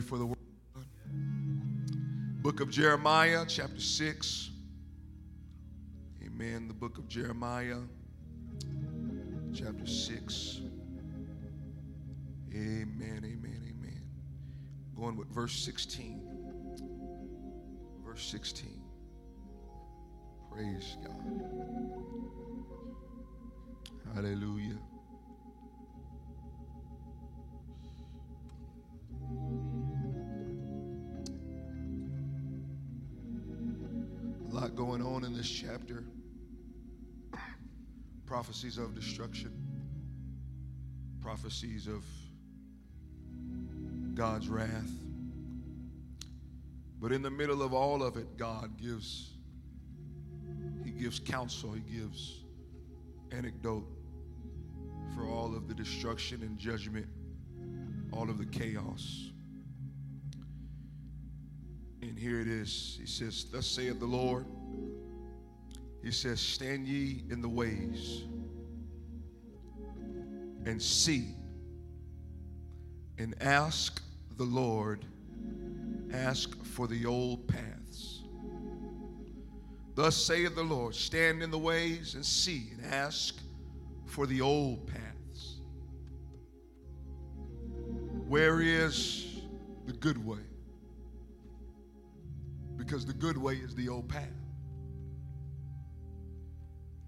for the word. Book of Jeremiah, chapter 6. Amen. The book of Jeremiah, chapter 6. Amen, amen, amen. Going with verse 16. Verse 16. Praise God. Hallelujah. Lot going on in this chapter. Prophecies of destruction, prophecies of God's wrath. But in the middle of all of it, God gives he gives counsel, he gives anecdote for all of the destruction and judgment, all of the chaos. And here it is. He says, Thus saith the Lord. He says, Stand ye in the ways and see and ask the Lord, ask for the old paths. Thus saith the Lord, stand in the ways and see and ask for the old paths. Where is the good way? Because the good way is the old path.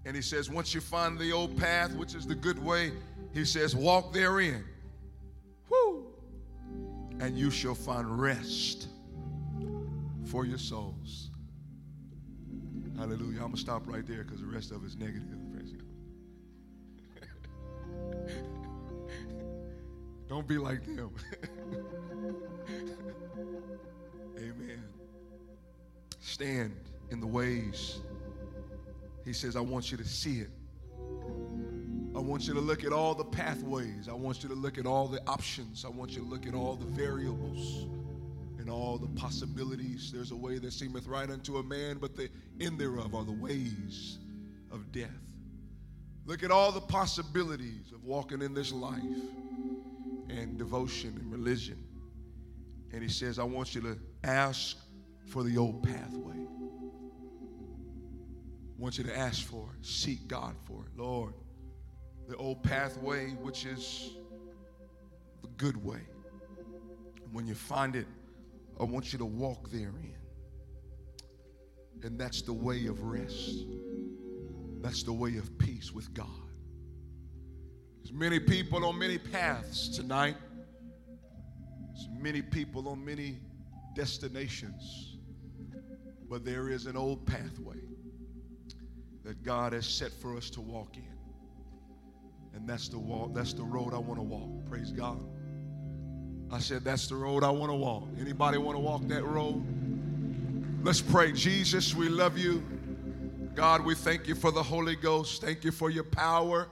And he says, once you find the old path, which is the good way, he says, walk therein. Whoo! And you shall find rest for your souls. Hallelujah. I'm going to stop right there because the rest of it's negative. Don't be like them. Amen. Stand in the ways. He says, I want you to see it. I want you to look at all the pathways. I want you to look at all the options. I want you to look at all the variables and all the possibilities. There's a way that seemeth right unto a man, but the end thereof are the ways of death. Look at all the possibilities of walking in this life and devotion and religion. And he says, I want you to ask for the old pathway. Want you to ask for it, seek God for it. Lord, the old pathway, which is the good way. When you find it, I want you to walk therein. And that's the way of rest. That's the way of peace with God. There's many people on many paths tonight. There's many people on many destinations. But there is an old pathway that God has set for us to walk in. And that's the walk, that's the road I want to walk. Praise God. I said that's the road I want to walk. Anybody want to walk that road? Let's pray. Jesus, we love you. God, we thank you for the Holy Ghost. Thank you for your power.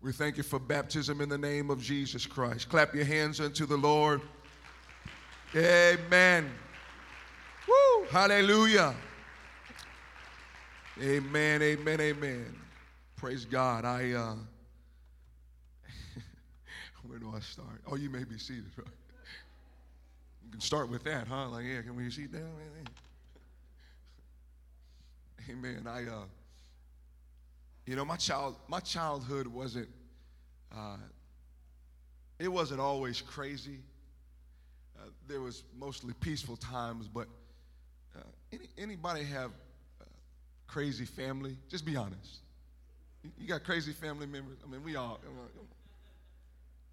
We thank you for baptism in the name of Jesus Christ. Clap your hands unto the Lord. Amen. Woo! Hallelujah. Amen, amen, amen. Praise God. I uh where do I start? Oh, you may be seated, right? You can start with that, huh? Like, yeah, can we sit down? Amen. I uh you know, my child my childhood wasn't uh it wasn't always crazy. Uh, there was mostly peaceful times, but uh, any, anybody have crazy family? Just be honest. You got crazy family members? I mean, we all. Come on, come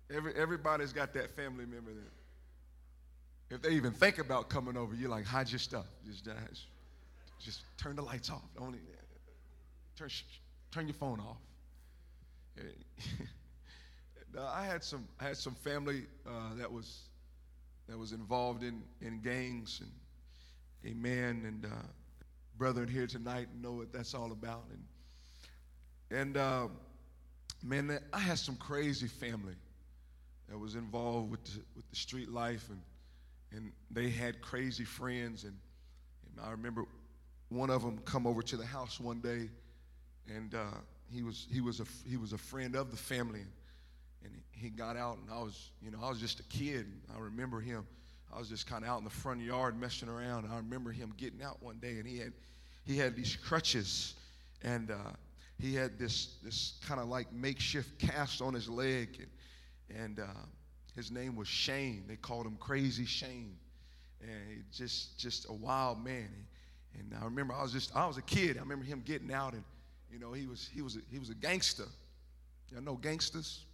on. Every, everybody's got that family member that, if they even think about coming over, you're like, hide your stuff. Just, just, just turn the lights off. Don't turn, turn your phone off. I had some, I had some family uh, that was, that was involved in, in gangs and, amen, and. Uh, brethren here tonight know what that's all about. And, and uh, man, I had some crazy family that was involved with the, with the street life, and, and they had crazy friends. And, and I remember one of them come over to the house one day, and uh, he was he was a he was a friend of the family, and he got out, and I was you know I was just a kid. I remember him I was just kind of out in the front yard messing around. And I remember him getting out one day, and he had he had these crutches, and uh, he had this this kind of like makeshift cast on his leg, and, and uh, his name was Shane. They called him Crazy Shane, and he just just a wild man. And I remember I was just I was a kid. I remember him getting out, and you know he was he was a, he was a gangster. Y'all know gangsters.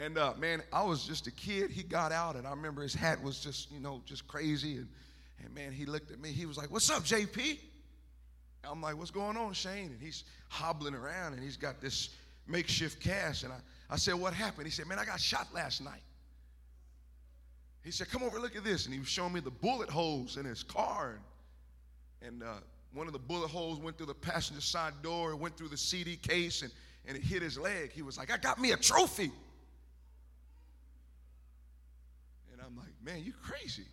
And uh, man, I was just a kid. He got out, and I remember his hat was just, you know, just crazy. And, and man, he looked at me. He was like, What's up, JP? I'm like, What's going on, Shane? And he's hobbling around, and he's got this makeshift cast. And I, I said, What happened? He said, Man, I got shot last night. He said, Come over, look at this. And he was showing me the bullet holes in his car. And, and uh, one of the bullet holes went through the passenger side door, went through the CD case, and, and it hit his leg. He was like, I got me a trophy. I'm like, man, you crazy.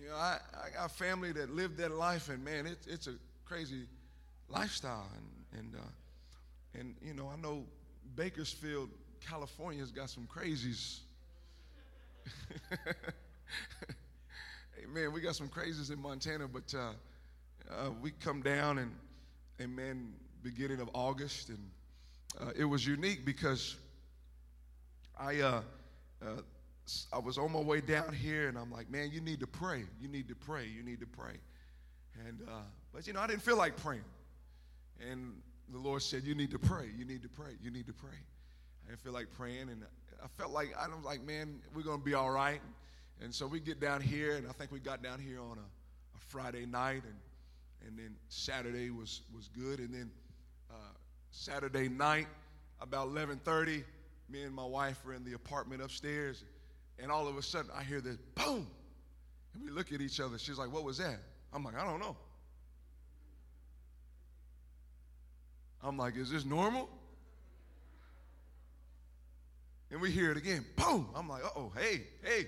You know, I, I got family that lived that life, and man, it, it's a crazy lifestyle. And, and, uh, and, you know, I know Bakersfield, California's got some crazies. hey, man, we got some crazies in Montana, but uh, uh, we come down and, and, man, beginning of August, and uh, it was unique because I, uh, uh, I was on my way down here, and I'm like, man, you need to pray. You need to pray. You need to pray. And uh, but you know, I didn't feel like praying. And the Lord said, you need to pray. You need to pray. You need to pray. I didn't feel like praying, and I felt like I was like, man, we're gonna be all right. And so we get down here, and I think we got down here on a, a Friday night, and and then Saturday was was good, and then uh, Saturday night about 11:30 me and my wife are in the apartment upstairs, and all of a sudden I hear this boom. And we look at each other. She's like, What was that? I'm like, I don't know. I'm like, Is this normal? And we hear it again. Boom. I'm like, uh oh, hey, hey.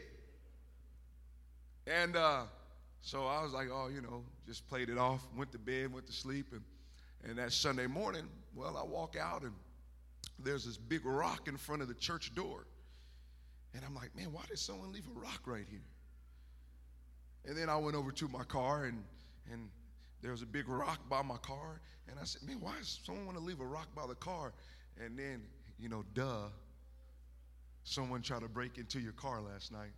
And uh, so I was like, oh, you know, just played it off, went to bed, went to sleep. And, and that Sunday morning, well, I walk out and there's this big rock in front of the church door. And I'm like, man, why did someone leave a rock right here? And then I went over to my car and and there was a big rock by my car. And I said, man, why does someone want to leave a rock by the car? And then, you know, duh, someone tried to break into your car last night.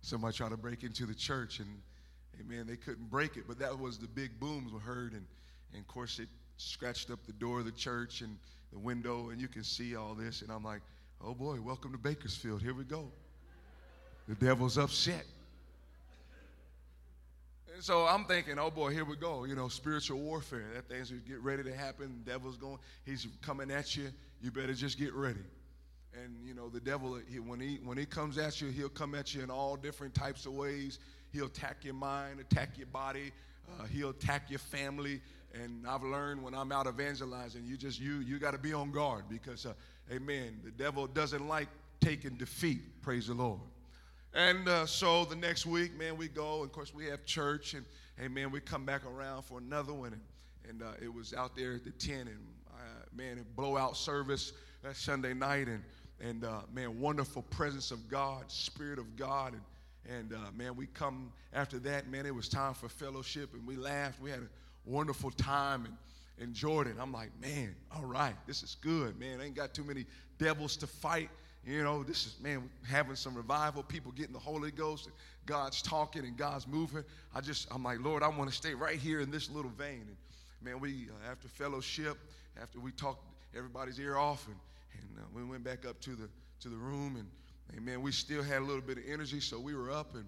Somebody tried to break into the church and, man, they couldn't break it. But that was the big booms we heard. And, and of course, it scratched up the door of the church and the window and you can see all this. And I'm like, oh boy, welcome to Bakersfield. Here we go. The devil's upset. And so I'm thinking, oh boy, here we go. You know, spiritual warfare. That thing's get ready to happen. The devil's going, he's coming at you. You better just get ready. And you know, the devil, he, when he when he comes at you, he'll come at you in all different types of ways. He'll attack your mind, attack your body. Uh, he'll attack your family. And I've learned when I'm out evangelizing, you just you you got to be on guard because, uh, Amen. The devil doesn't like taking defeat. Praise the Lord. And uh, so the next week, man, we go. Of course, we have church, and Amen. We come back around for another one, and, and uh, it was out there at the tent, and uh, man, a blowout service that Sunday night, and and uh, man, wonderful presence of God, Spirit of God, and and uh, man, we come after that, man. It was time for fellowship, and we laughed. We had a wonderful time and it. I'm like, man, all right, this is good, man. I ain't got too many devils to fight. You know, this is, man, having some revival, people getting the Holy Ghost, and God's talking and God's moving. I just, I'm like, Lord, I want to stay right here in this little vein. And man, we, uh, after fellowship, after we talked everybody's ear off, and, and uh, we went back up to the, to the room, and, and man, we still had a little bit of energy, so we were up and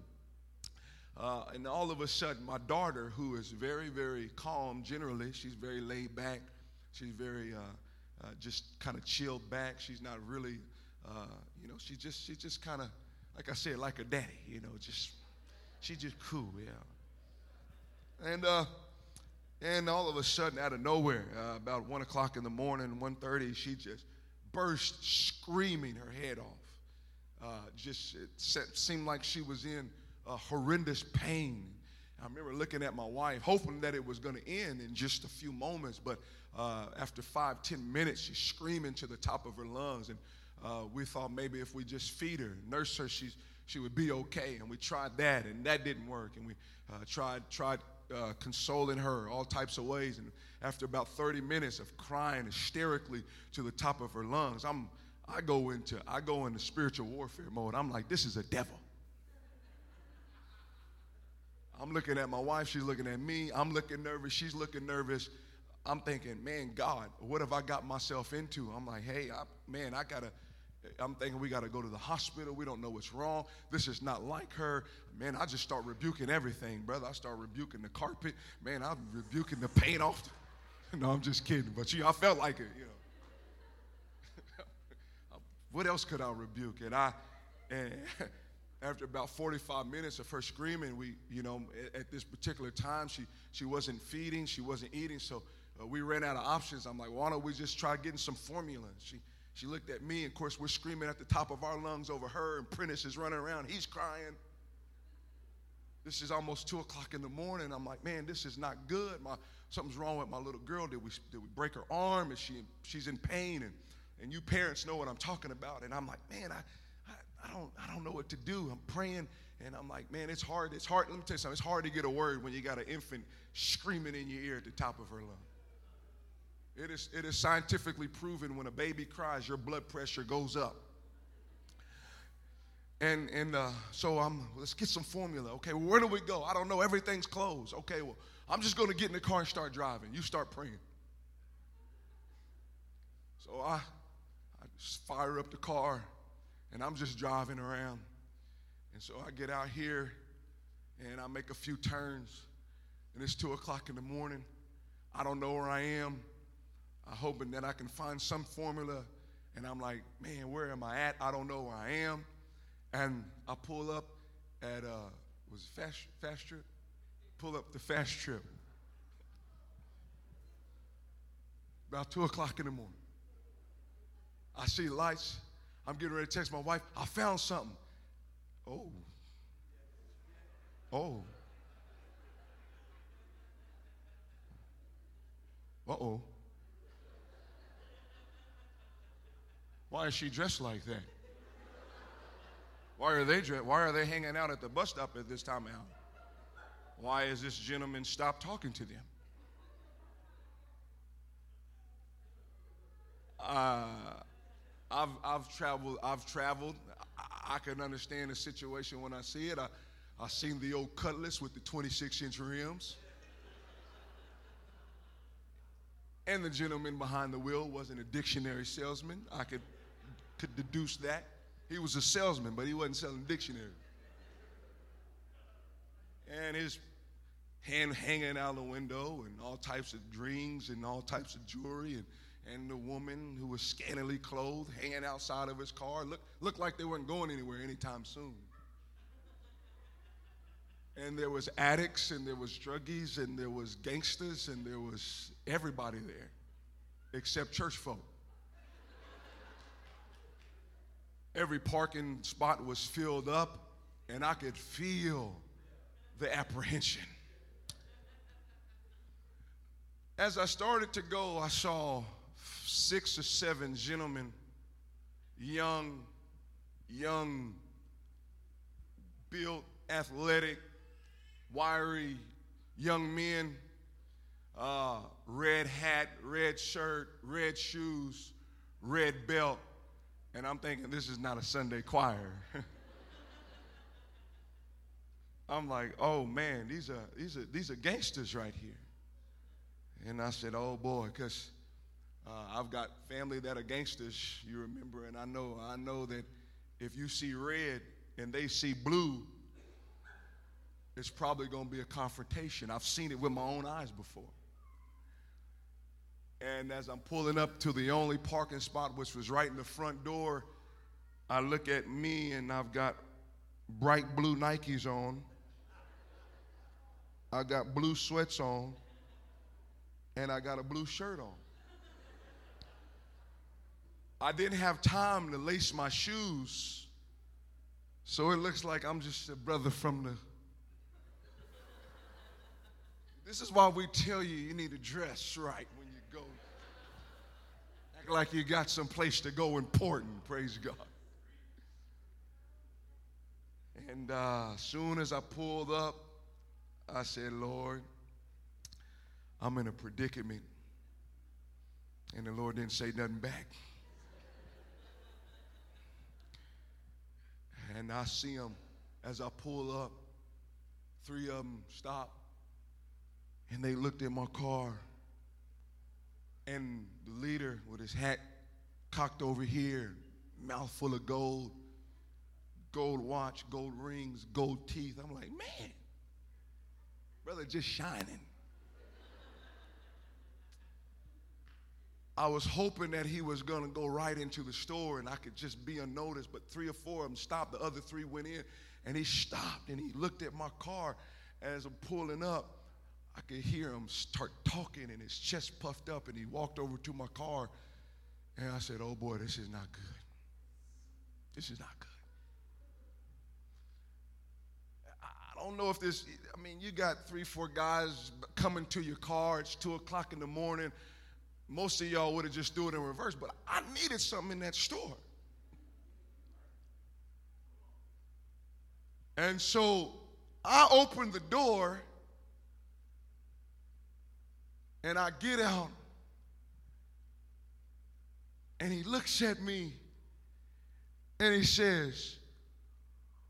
uh, and all of a sudden, my daughter, who is very, very calm generally, she's very laid back. She's very uh, uh, just kind of chilled back. She's not really, uh, you know, she just, she just kind of, like I said, like a daddy, you know, just, she's just cool, yeah. And, uh, and all of a sudden, out of nowhere, uh, about 1 o'clock in the morning, 1.30, she just burst screaming her head off. just, it seemed like she was in a horrendous pain. I remember looking at my wife, hoping that it was going to end in just a few moments. But uh, after five, ten minutes, she's screaming to the top of her lungs. And uh, we thought maybe if we just feed her, nurse her, she's, she would be okay. And we tried that, and that didn't work. And we uh, tried, tried uh, consoling her all types of ways. And after about 30 minutes of crying hysterically to the top of her lungs, I'm, I go into I go into spiritual warfare mode. I'm like, this is a devil. I'm looking at my wife, she's looking at me. I'm looking nervous, she's looking nervous. I'm thinking, man, God, what have I got myself into? I'm like, hey, I, man, I gotta. I'm thinking we got to go to the hospital. We don't know what's wrong. This is not like her. Man, I just start rebuking everything, brother. I start rebuking the carpet. Man, I'm rebuking the paint off. no, I'm just kidding. But you, I felt like it, you know. what else could I rebuke? And I, and after about 45 minutes of her screaming, we, you know, at, at this particular time, she, she wasn't feeding, she wasn't eating, so uh, we ran out of options. I'm like, why don't we just try getting some formula? She, she looked at me, and of course, we're screaming at the top of our lungs over her, and Prentice is running around. He's crying. This is almost two o'clock in the morning. I'm like, man, this is not good. My, something's wrong with my little girl. Did we, did we break her arm? Is she, she's in pain? And, and you parents know what I'm talking about. And I'm like, man, I, I, don't, I don't know what to do. I'm praying, and I'm like, man, it's hard. It's hard. Let me tell you something. It's hard to get a word when you got an infant screaming in your ear at the top of her lungs. It is, it is scientifically proven when a baby cries, your blood pressure goes up. And, and uh, so I'm, let's get some formula. Okay, well, where do we go? I don't know. Everything's closed. Okay, well, I'm just going to get in the car and start driving. You start praying. So I, I just fire up the car and I'm just driving around. And so I get out here and I make a few turns and it's two o'clock in the morning. I don't know where I am. I'm hoping that I can find some formula. And I'm like, man, where am I at? I don't know where I am. And I pull up at, uh, was it Fast, Fastrip? Pull up the Fastrip. About 2 o'clock in the morning. I see lights. I'm getting ready to text my wife. I found something. Oh. Oh. Uh oh. Why is she dressed like that? Why are they? Why are they hanging out at the bus stop at this time of out? Why has this gentleman stopped talking to them? Uh, I've, I've traveled. I've traveled. I, I, can understand the situation when I see it. I, I seen the old Cutlass with the 26 inch rims. And the gentleman behind the wheel wasn't a dictionary salesman. I could could deduce that. He was a salesman, but he wasn't selling dictionaries. And his hand hanging out the window and all types of rings and all types of jewelry and, and the woman who was scantily clothed hanging outside of his car looked, looked like they weren't going anywhere anytime soon. And there was addicts and there was druggies and there was gangsters and there was everybody there except church folk. Every parking spot was filled up, and I could feel the apprehension. As I started to go, I saw six or seven gentlemen, young, young, built, athletic, wiry young men, uh, red hat, red shirt, red shoes, red belt, and I'm thinking, this is not a Sunday choir. I'm like, oh man, these are these are these are gangsters right here. And I said, oh boy, because uh, I've got family that are gangsters. You remember, and I know I know that if you see red and they see blue, it's probably going to be a confrontation. I've seen it with my own eyes before. And as I'm pulling up to the only parking spot, which was right in the front door, I look at me and I've got bright blue Nikes on. I got blue sweats on. And I got a blue shirt on. I didn't have time to lace my shoes. So it looks like I'm just a brother from the. This is why we tell you you need to dress right when you go. Act like you got some place to go important, praise God. And uh, soon as I pulled up, I said, Lord, I'm in a predicament. And the Lord didn't say nothing back. And I see them as I pull up. Three of them stop. And they looked at my car. And the leader with his hat cocked over here, mouth full of gold, gold watch, gold rings, gold teeth. I'm like, man, brother just shining. I was hoping that he was going to go right into the store and I could just be unnoticed, but three or four of them stopped. The other three went in and he stopped and he looked at my car as I'm pulling up. I could hear him start talking and his chest puffed up and he walked over to my car and I said, Oh boy, this is not good. This is not good. I don't know if this, I mean, you got three, four guys coming to your car. It's two o'clock in the morning. Most of y'all would have just do it in reverse, but I needed something in that store. And so I open the door and I get out and he looks at me and he says,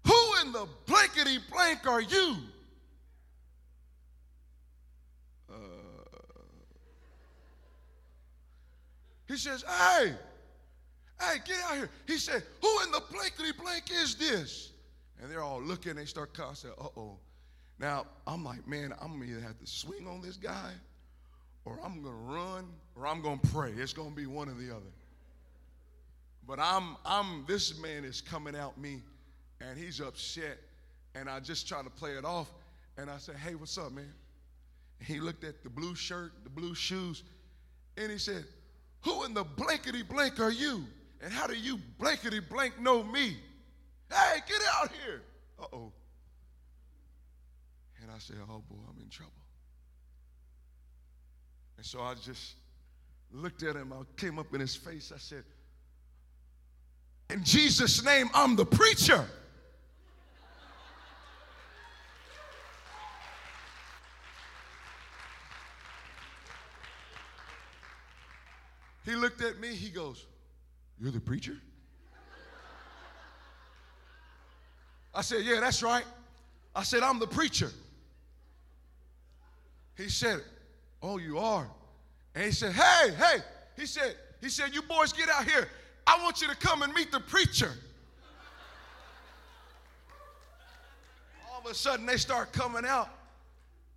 Who in the blankety blank are you? Uh, he says, Hey, hey, get out here. He said, Who in the blankety blank is this? And they're all looking, they start said, Uh oh. Now, I'm like, Man, I'm going to either have to swing on this guy or I'm going to run or I'm going to pray. It's going to be one or the other. But I'm, I'm, this man is coming out me and he's upset. And I just try to play it off. And I said, Hey, what's up, man? And he looked at the blue shirt, the blue shoes, and he said, Who in the blankety blank are you? And how do you blankety blank know me? Hey, get out here. Uh oh. And I said, Oh boy, I'm in trouble. And so I just looked at him. I came up in his face. I said, In Jesus' name, I'm the preacher. He looked at me, he goes, You're the preacher? I said, Yeah, that's right. I said, I'm the preacher. He said, Oh, you are. And he said, Hey, hey. He said, he said, You boys get out here. I want you to come and meet the preacher. All of a sudden they start coming out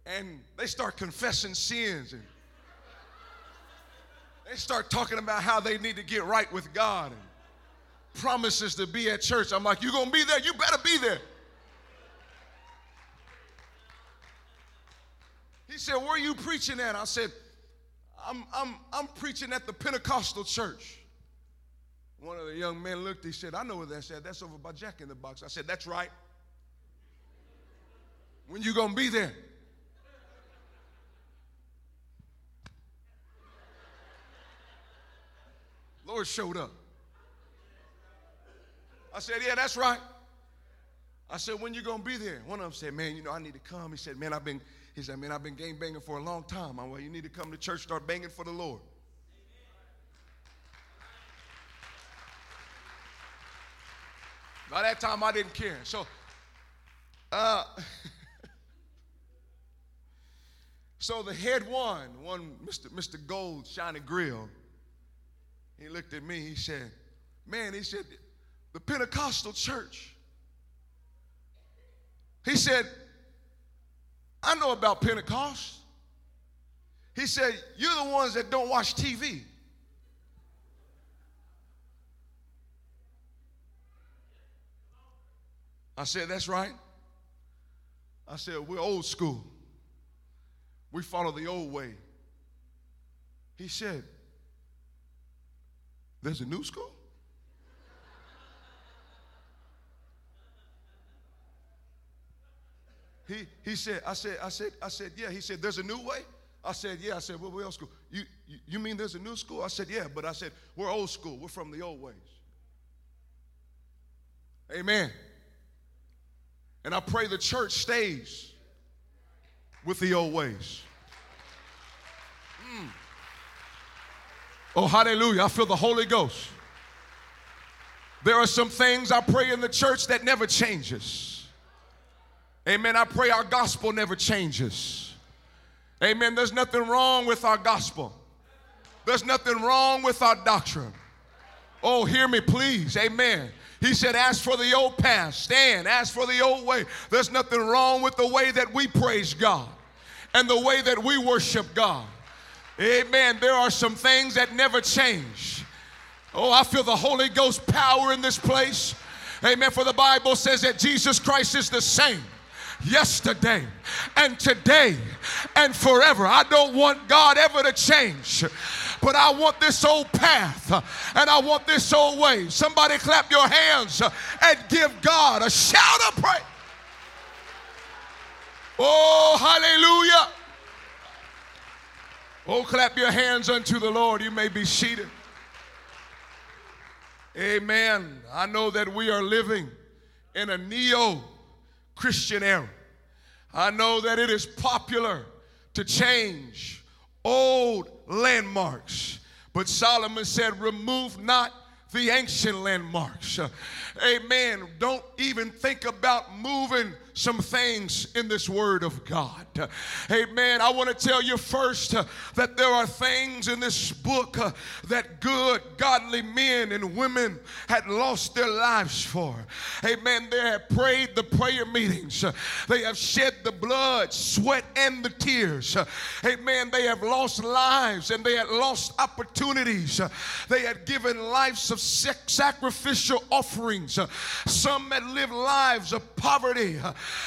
and they start confessing sins and they start talking about how they need to get right with God and promises to be at church. I'm like, you're gonna be there? You better be there. He said, Where are you preaching at? I said, I'm, I'm, I'm preaching at the Pentecostal church. One of the young men looked, he said, I know where that's at. That's over by Jack in the Box. I said, That's right. When you gonna be there? Lord showed up. I said, Yeah, that's right. I said, When you gonna be there? One of them said, Man, you know, I need to come. He said, Man, I've been, he said, Man, I've been game banging for a long time. I'm well, you need to come to church, start banging for the Lord. By that time, I didn't care. So, uh, so the head one, one Mr. Mr. Gold, shiny grill, he looked at me. He said, Man, he said, the Pentecostal church. He said, I know about Pentecost. He said, You're the ones that don't watch TV. I said, That's right. I said, We're old school. We follow the old way. He said, There's a new school? He, he said, I said, I said, I said, yeah. He said, there's a new way. I said, yeah. I said, well, we're old school. You, you, you mean there's a new school? I said, yeah. But I said, we're old school. We're from the old ways. Amen. And I pray the church stays with the old ways. Oh, hallelujah. I feel the Holy Ghost. There are some things I pray in the church that never changes. Amen. I pray our gospel never changes. Amen. There's nothing wrong with our gospel. There's nothing wrong with our doctrine. Oh, hear me, please. Amen. He said, Ask for the old path, stand, ask for the old way. There's nothing wrong with the way that we praise God and the way that we worship God. Amen. There are some things that never change. Oh, I feel the Holy Ghost power in this place. Amen. For the Bible says that Jesus Christ is the same yesterday and today and forever. I don't want God ever to change. But I want this old path and I want this old way. Somebody clap your hands and give God a shout of praise. Oh, hallelujah. Oh, clap your hands unto the Lord. You may be seated. Amen. I know that we are living in a neo Christian era. I know that it is popular to change old landmarks. But Solomon said, Remove not the ancient landmarks. Amen. Don't even think about moving some things in this word of God. Amen. I want to tell you first uh, that there are things in this book uh, that good, godly men and women had lost their lives for. Amen. They have prayed the prayer meetings, uh, they have shed the blood, sweat, and the tears. Amen. They have lost lives and they had lost opportunities. They had given lives of sacrificial offerings. Some had lived lives of poverty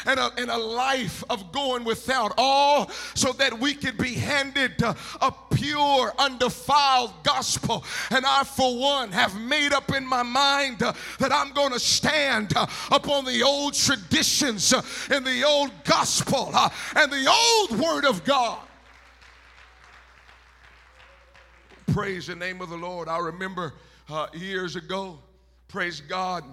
and a, and a life of going without all so that we could be handed a pure, undefiled gospel. And I, for one, have made up in my mind uh, that I'm going to stand uh, upon the old traditions uh, and the old gospel and the old word of God. Praise the name of the Lord. I remember uh, years ago, praise God,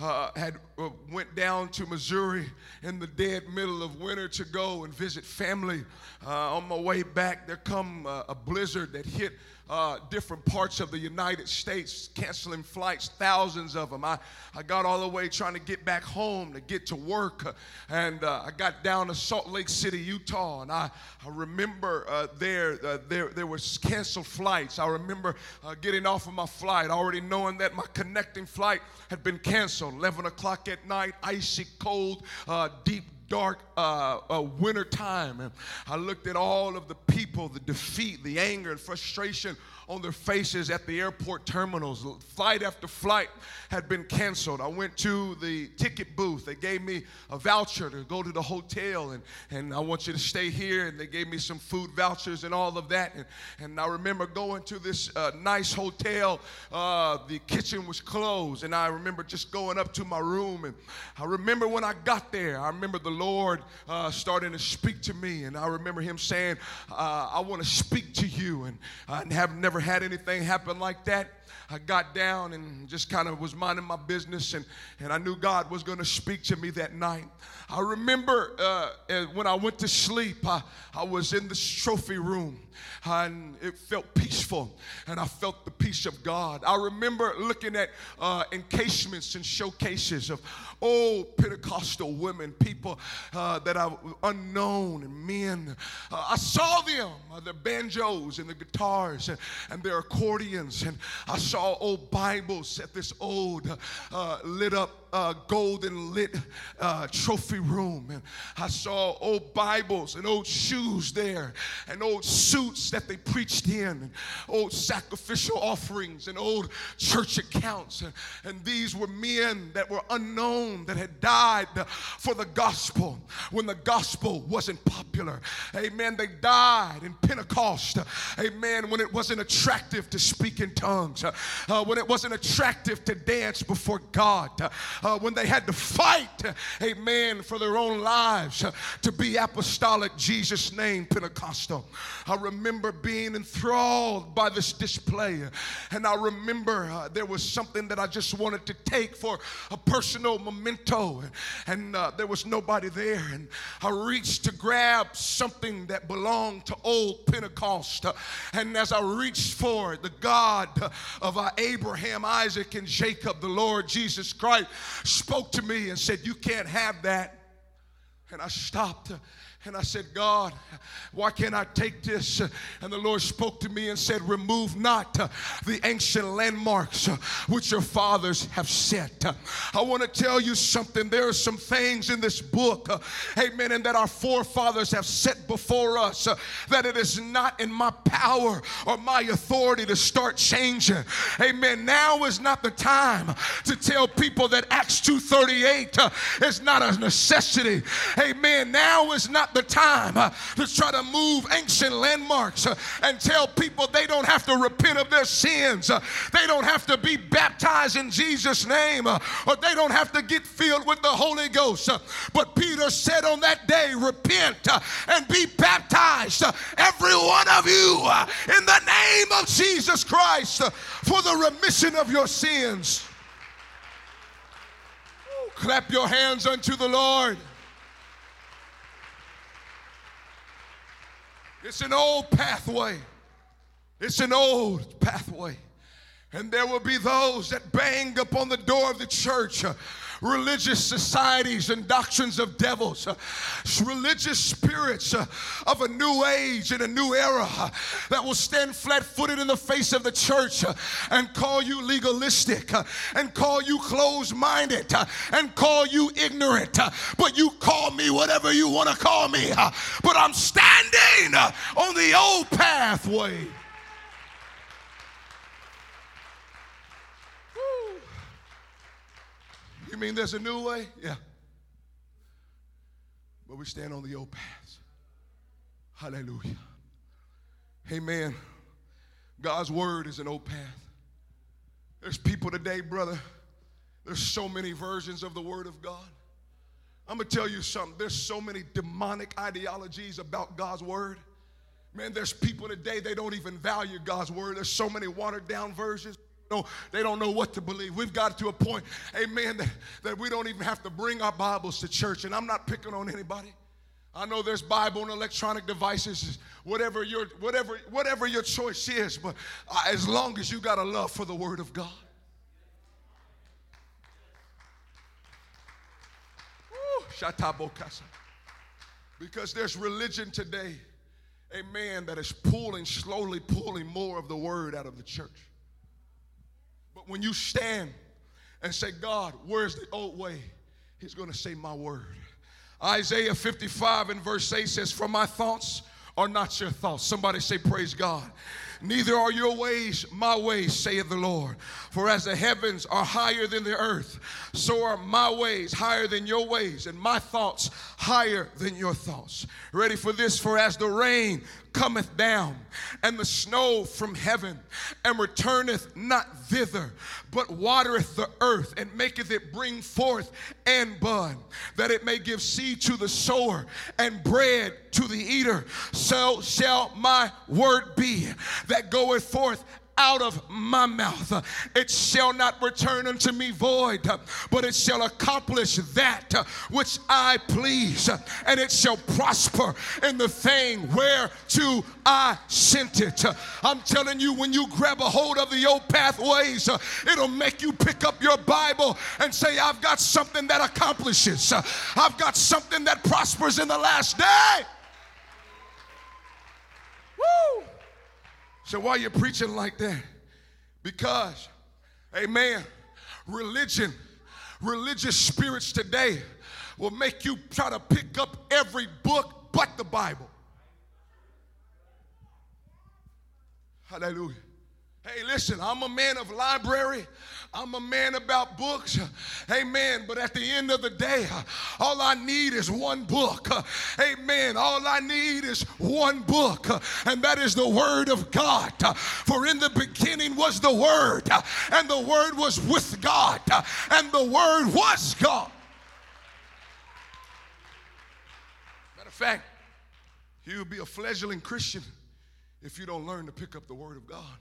uh, had uh, went down to Missouri in the dead middle of winter to go and visit family. Uh, on my way back, there come uh, a blizzard that hit uh, different parts of the United States, canceling flights, thousands of them. I, I got all the way trying to get back home to get to work, and uh, I got down to Salt Lake City, Utah, and I, I remember uh, there, uh, there there was canceled flights. I remember uh, getting off of my flight, already knowing that my connecting flight had been canceled. 11 o'clock at night, icy cold, uh, deep dark uh, uh, winter time. And I looked at all of the people, the defeat, the anger, and frustration on their faces at the airport terminals. Flight after flight had been canceled. I went to the ticket booth. They gave me a voucher to go to the hotel, and, and I want you to stay here. And they gave me some food vouchers and all of that. And, and I remember going to this uh, nice hotel. Uh, the kitchen was closed, and I remember just going up to my room. And I remember when I got there, I remember the Lord uh, starting to speak to me, and I remember Him saying, uh, I want to speak to you. And I have never had anything happen like that. I got down and just kind of was minding my business, and, and I knew God was going to speak to me that night. I remember uh, when I went to sleep, I, I was in this trophy room and it felt peaceful and I felt the peace of God. I remember looking at uh, encasements and showcases of old Pentecostal women, people uh, that are unknown and men. Uh, I saw them, uh, their banjos and the guitars and, and, their accordions, and I saw old Bibles at this old uh, lit up uh, golden lit uh, trophy room. And I saw old Bibles and old shoes there, and old suits that they preached in, and old sacrificial offerings and old church accounts. And, and these were men that were unknown that had died for the gospel when the gospel wasn't popular. Amen. They died died in Pentecost, amen, when it wasn't attractive to speak in tongues, uh, when it wasn't attractive to dance before God, uh, when they had to fight, amen, for their own lives uh, to be apostolic, Jesus' name, Pentecostal. I remember being enthralled by this display, and I remember uh, there was something that I just wanted to take for a personal memento, and uh, there was nobody there, and I reached to grab something that belonged to old Pentecost, and as I reached for it, the God of our Abraham, Isaac, and Jacob, the Lord Jesus Christ, spoke to me and said, You can't have that. And I stopped and I said, God, why can't I take this? And the Lord spoke to me and said, Remove not the ancient landmarks which your fathers have set. I want to tell you something. There are some things in this book, amen, and that our forefathers have set before us that it is not in my power or my authority to start changing. Amen. Now is not the time to tell people that Acts 2:38 is not a necessity. Amen. Now is not the time uh, to try to move ancient landmarks uh, and tell people they don't have to repent of their sins. Uh, they don't have to be baptized in Jesus' name or they don't have to get filled with the Holy Ghost. But Peter said on that day, Repent and be baptized, every one of you, in the name of Jesus Christ for the remission of your sins. Clap your hands unto the Lord. It's an old pathway. It's an old pathway. And there will be those that bang upon the door of the church uh, religious societies and doctrines of devils, uh, religious spirits uh, of a new age and a new era uh, that will stand flat footed in the face of the church uh, and call you legalistic uh, and call you closed minded uh, and call you ignorant. but you call me whatever you want to call me. but I'm standing on the old pathway. You mean there's a new way? Yeah. But we stand on the old paths. Hallelujah. Amen. God's word is an old path. There's people today, brother. There's so many versions of the word of God. I'm going to tell you something. There's so many demonic ideologies about God's word. Man, there's people today, they don't even value God's word. There's so many watered down versions know, they don't know what to believe. We've got to a point, amen, that, that we don't even have to bring our Bibles to church. And I'm not picking on anybody. I know there's Bible and electronic devices, whatever your whatever whatever your choice is, but as long as you got a love for the Word of God. Because there's religion today, amen, that is pulling, slowly pulling more of the Word out of the church. When you stand and say, God, where's the old way? He's going to say, My word. Isaiah 55 and verse 8 says, For my thoughts are not your thoughts. Somebody say, Praise God. Neither are your ways my ways, saith the Lord. For as the heavens are higher than the earth, so are my ways higher than your ways, and my thoughts higher than your thoughts. Ready for this? For as the rain cometh down, and the snow from heaven, and returneth not thither, but watereth the earth, and maketh it bring forth and bud, that it may give seed to the sower and bread to the eater. So shall my word be that goeth forth out of my mouth. It shall not return unto me void, but it shall accomplish that which I please, and it shall prosper in the thing whereto I sent it. I'm telling you, when you grab a hold of the old pathways, it'll make you pick up your Bible and say, I've got something that accomplishes, I've got something that prospers in the last day. Woo! So why you preaching like that? Because, amen, religion, religious spirits today will make you try to pick up every book but the Bible. Hallelujah. Hey, listen, I'm a man of library. I'm a man about books. Amen. But at the end of the day, all I need is one book. Amen. All I need is one book, and that is the Word of God. For in the beginning was the Word, and the Word was with God, and the Word was God. Matter of fact, you'll be a fledgling Christian if you don't learn to pick up the Word of God.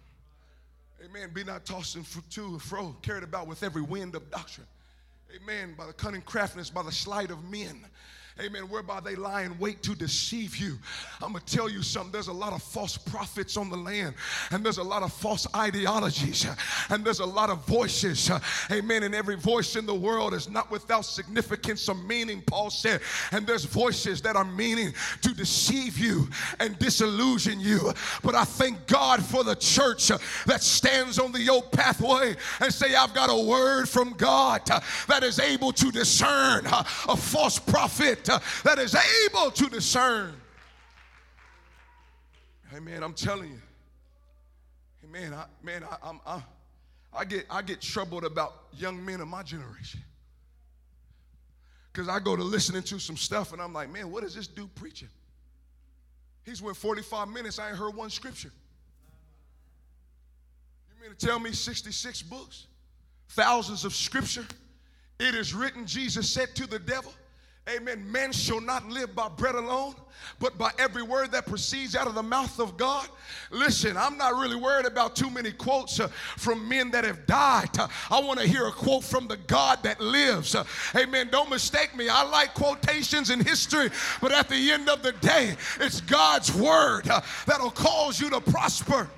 Amen. Be not tossed to and fro, carried about with every wind of doctrine. Amen. By the cunning craftiness, by the sleight of men amen, whereby they lie in wait to deceive you. I'm going to tell you something. There's a lot of false prophets on the land, and there's a lot of false ideologies, and there's a lot of voices, amen. And every voice in the world is not without significance or meaning, Paul said. And there's voices that are meaning to deceive you and disillusion you. But I thank God for the church that stands on the old pathway and say, I've got a word from God that is able to discern a false prophet uh, that is able to discern. Amen. I'm telling you. Amen. I, man, I, I'm, I, I get I get troubled about young men of my generation. Because I go to listening to some stuff and I'm like, man, what is this dude preaching? He's went 45 minutes, I ain't heard one scripture. You mean to tell me 66 books, thousands of scripture? It is written, Jesus said to the devil, Amen. Man shall not live by bread alone, but by every word that proceeds out of the mouth of God. Listen, I'm not really worried about too many quotes uh, from men that have died. Uh, I want to hear a quote from the God that lives. Uh, amen. Don't mistake me. I like quotations in history, but at the end of the day, it's God's word uh, that'll cause you to prosper.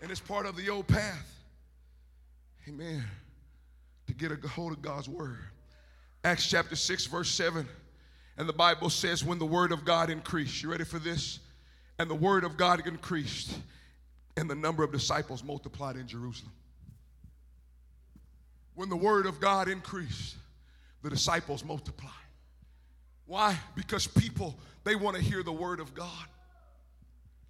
And it's part of the old path. Amen get a hold of God's word. Acts chapter 6, verse 7. And the Bible says, when the word of God increased, you ready for this? And the word of God increased, and the number of disciples multiplied in Jerusalem. When the word of God increased, the disciples multiplied. Why? Because people, they want to hear the word of God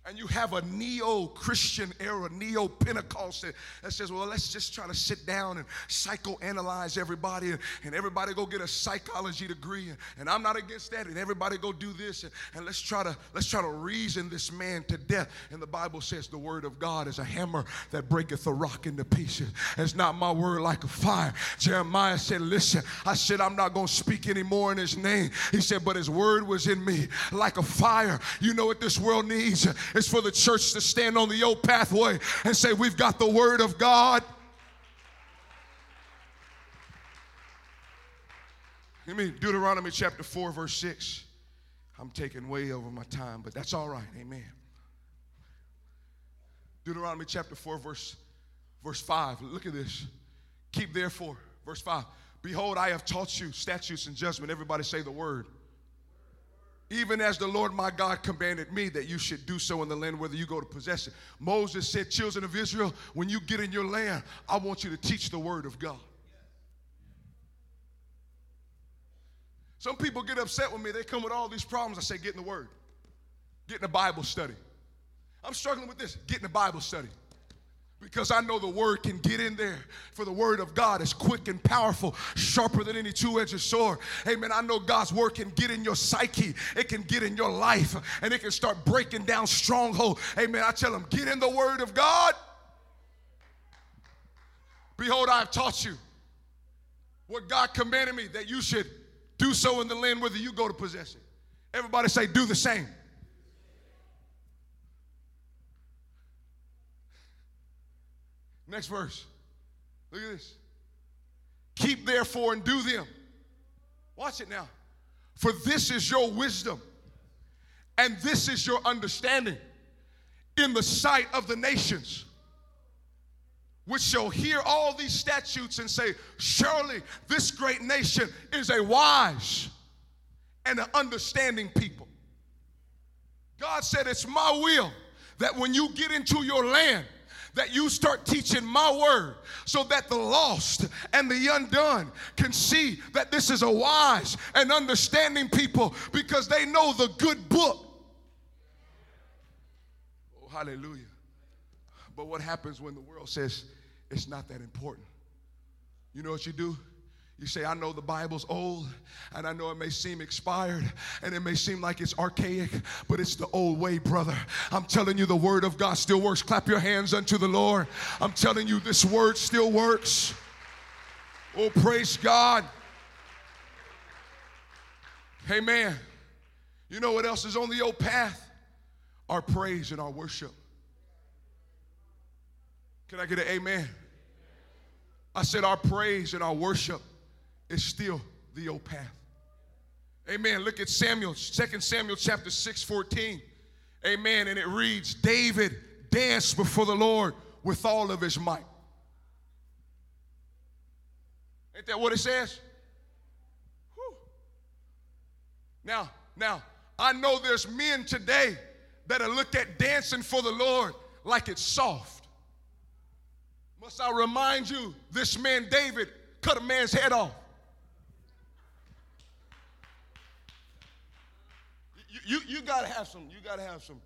and you have a neo Christian era, neo Pentecostal that says, well, let's just try to sit down and psychoanalyze everybody and, and everybody go get a psychology degree. And, and, I'm not against that. And everybody go do this and, and let's try to let's try to reason this man to death. And the Bible says the word of God is a hammer that breaketh a rock into pieces. It's not my word like a fire. Jeremiah said, Listen, I said, I'm not going to speak anymore in his name. He said, but his word was in me like a fire. You know what this world needs? Is for the church to stand on the old pathway and say, We've got the Word of God. Give me Deuteronomy chapter 4, verse 6. I'm taking way over my time, but that's all right. Amen. Deuteronomy chapter 4, verse, verse 5. Look at this. Keep therefore, verse 5. Behold, I have taught you statutes and judgment. Everybody say the word even as the Lord my God commanded me that you should do so in the land whether you go to possess it. Moses said, Children of Israel, when you get in your land, I want you to teach the word of God. Some people get upset with me. They come with all these problems. I say, Get in the word, get in a Bible study. I'm struggling with this. Get in a Bible study because I know the word can get in there. For the word of God is quick and powerful, sharper than any two edged sword. Amen. I know God's word can get in your psyche, it can get in your life, and it can start breaking down stronghold. Amen. I tell them, get in the word of God. Behold, I have taught you what God commanded me that you should do so in the land whether you go to possess it. Everybody say, do the same. Next verse. Look at this. Keep therefore and do them. Watch it now. For this is your wisdom and this is your understanding in the sight of the nations, which shall hear all these statutes and say, Surely this great nation is a wise and an understanding people. God said, It's my will that when you get into your land, that you start teaching my word so that the lost and the undone can see that this is a wise and understanding people because they know the good book. Oh, hallelujah. But what happens when the world says it's not that important? You know what you do? You say, I know the Bible's old, and I know it may seem expired, and it may seem like it's archaic, but it's the old way, brother. I'm telling you, the Word of God still works. Clap your hands unto the Lord. I'm telling you, this Word still works. Oh, praise God. Amen. You know what else is on the old path? Our praise and our worship. Can I get an amen? I said, Our praise and our worship is still the old path. Amen. Look at Samuel, 2 Samuel chapter 6, 14. Amen. And it reads, David danced before the Lord with all of his might. Ain't that what it says? Whew. Now, now, I know there's men today that are looked at dancing for the Lord like it's soft. Must I remind you, this man David cut a man's head off. You, you, you gotta have some, you gotta have some.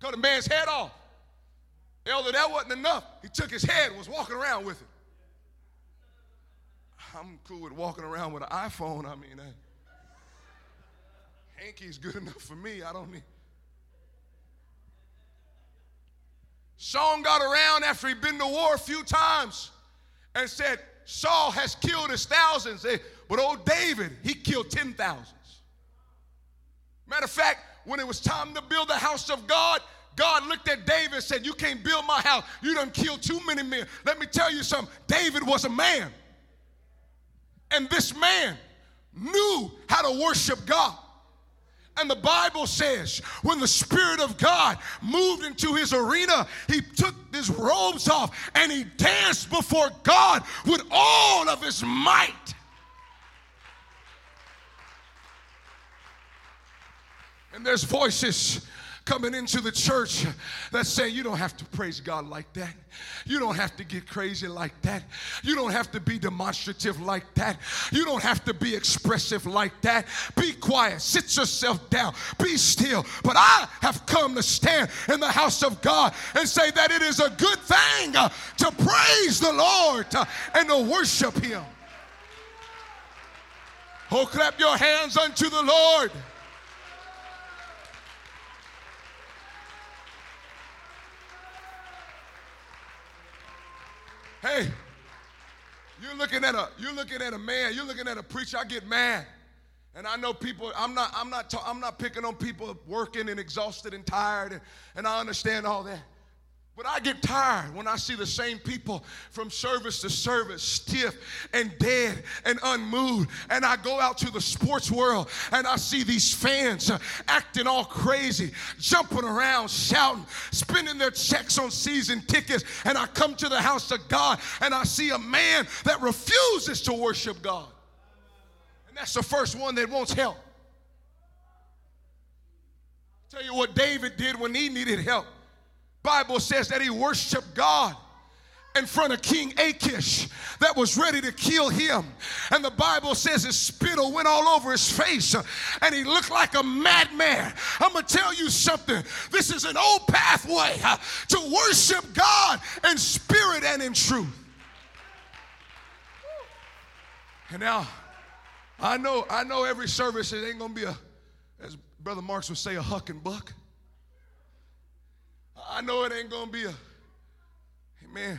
Cut a man's head off. Elder, that wasn't enough. He took his head was walking around with it. I'm cool with walking around with an iPhone. I mean, uh, hanky's good enough for me. I don't need. Sean got around after he'd been to war a few times and said, Saul has killed his thousands, eh, but old David, he killed ten thousands. Matter of fact, when it was time to build the house of God, God looked at David and said, You can't build my house. You done killed too many men. Let me tell you something. David was a man. And this man knew how to worship God. And the Bible says when the Spirit of God moved into his arena, he took his robes off and he danced before God with all of his might. And there's voices coming into the church that's saying you don't have to praise God like that. You don't have to get crazy like that. You don't have to be demonstrative like that. You don't have to be expressive like that. Be quiet. Sit yourself down. Be still. But I have come to stand in the house of God and say that it is a good thing to praise the Lord and to worship Him. Oh, clap your hands unto the Lord. Hey, you're looking at a you're looking at a man, you're looking at a preacher. I get mad. And I know people, I'm not, I'm not, I'm not picking on people working and exhausted and tired, and, and I understand all that. But I get tired when I see the same people from service to service, stiff and dead and unmoved. And I go out to the sports world and I see these fans uh, acting all crazy, jumping around, shouting, spending their checks on season tickets. And I come to the house of God and I see a man that refuses to worship God. And that's the first one that wants help. Tell you what David did when he needed help. Bible says that he worshiped God in front of King Achish that was ready to kill him. And the Bible says his spittle went all over his face and he looked like a madman. I'm going to tell you something. This is an old pathway to worship God in spirit and in truth. And now, I know, I know every service it ain't gonna be a, as Brother Marks would say, a huck and buck. I know it ain't gonna be a, amen.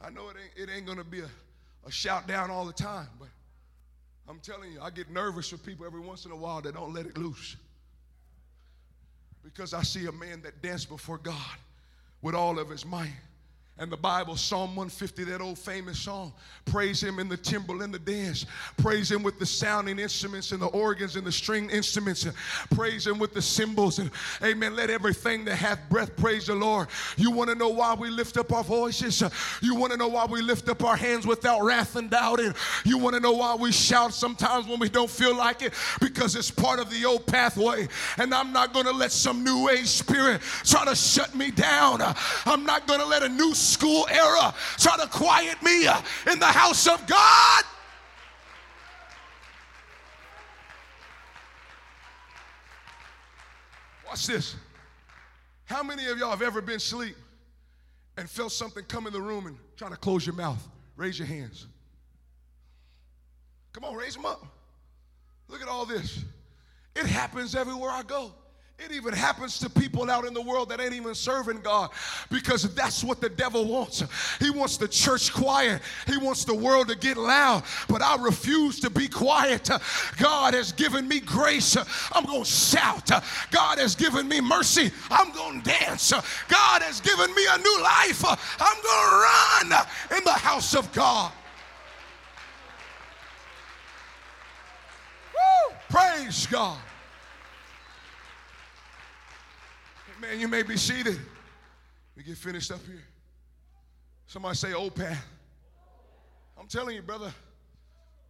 I know it ain't, it ain't gonna be a, a shout down all the time, but I'm telling you, I get nervous with people every once in a while that don't let it loose. Because I see a man that danced before God with all of his might. And the Bible, Psalm 150, that old famous song, praise him in the timbrel and the dance. Praise him with the sounding instruments and the organs and the string instruments. Praise him with the cymbals. And amen. Let everything that hath breath praise the Lord. You want to know why we lift up our voices? You want to know why we lift up our hands without wrath and doubting? You want to know why we shout sometimes when we don't feel like it? Because it's part of the old pathway. And I'm not going to let some new age spirit try to shut me down. I'm not going to let a new school era try to quiet me uh, in the house of God. Watch this. How many of y'all have ever been asleep and felt something come in the room and trying to close your mouth? Raise your hands. Come on, raise them up. Look at all this. It happens everywhere I go. It even happens to people out in the world that ain't even serving God because that's what the devil wants. He wants the church quiet. He wants the world to get loud, but I refuse to be quiet. God has given me grace. I'm going to shout. God has given me mercy. I'm going to dance. God has given me a new life. I'm going to run in the house of God. Woo! Praise God. Man, you may be seated. We get finished up here. Somebody say, oh, old path. I'm telling you, brother.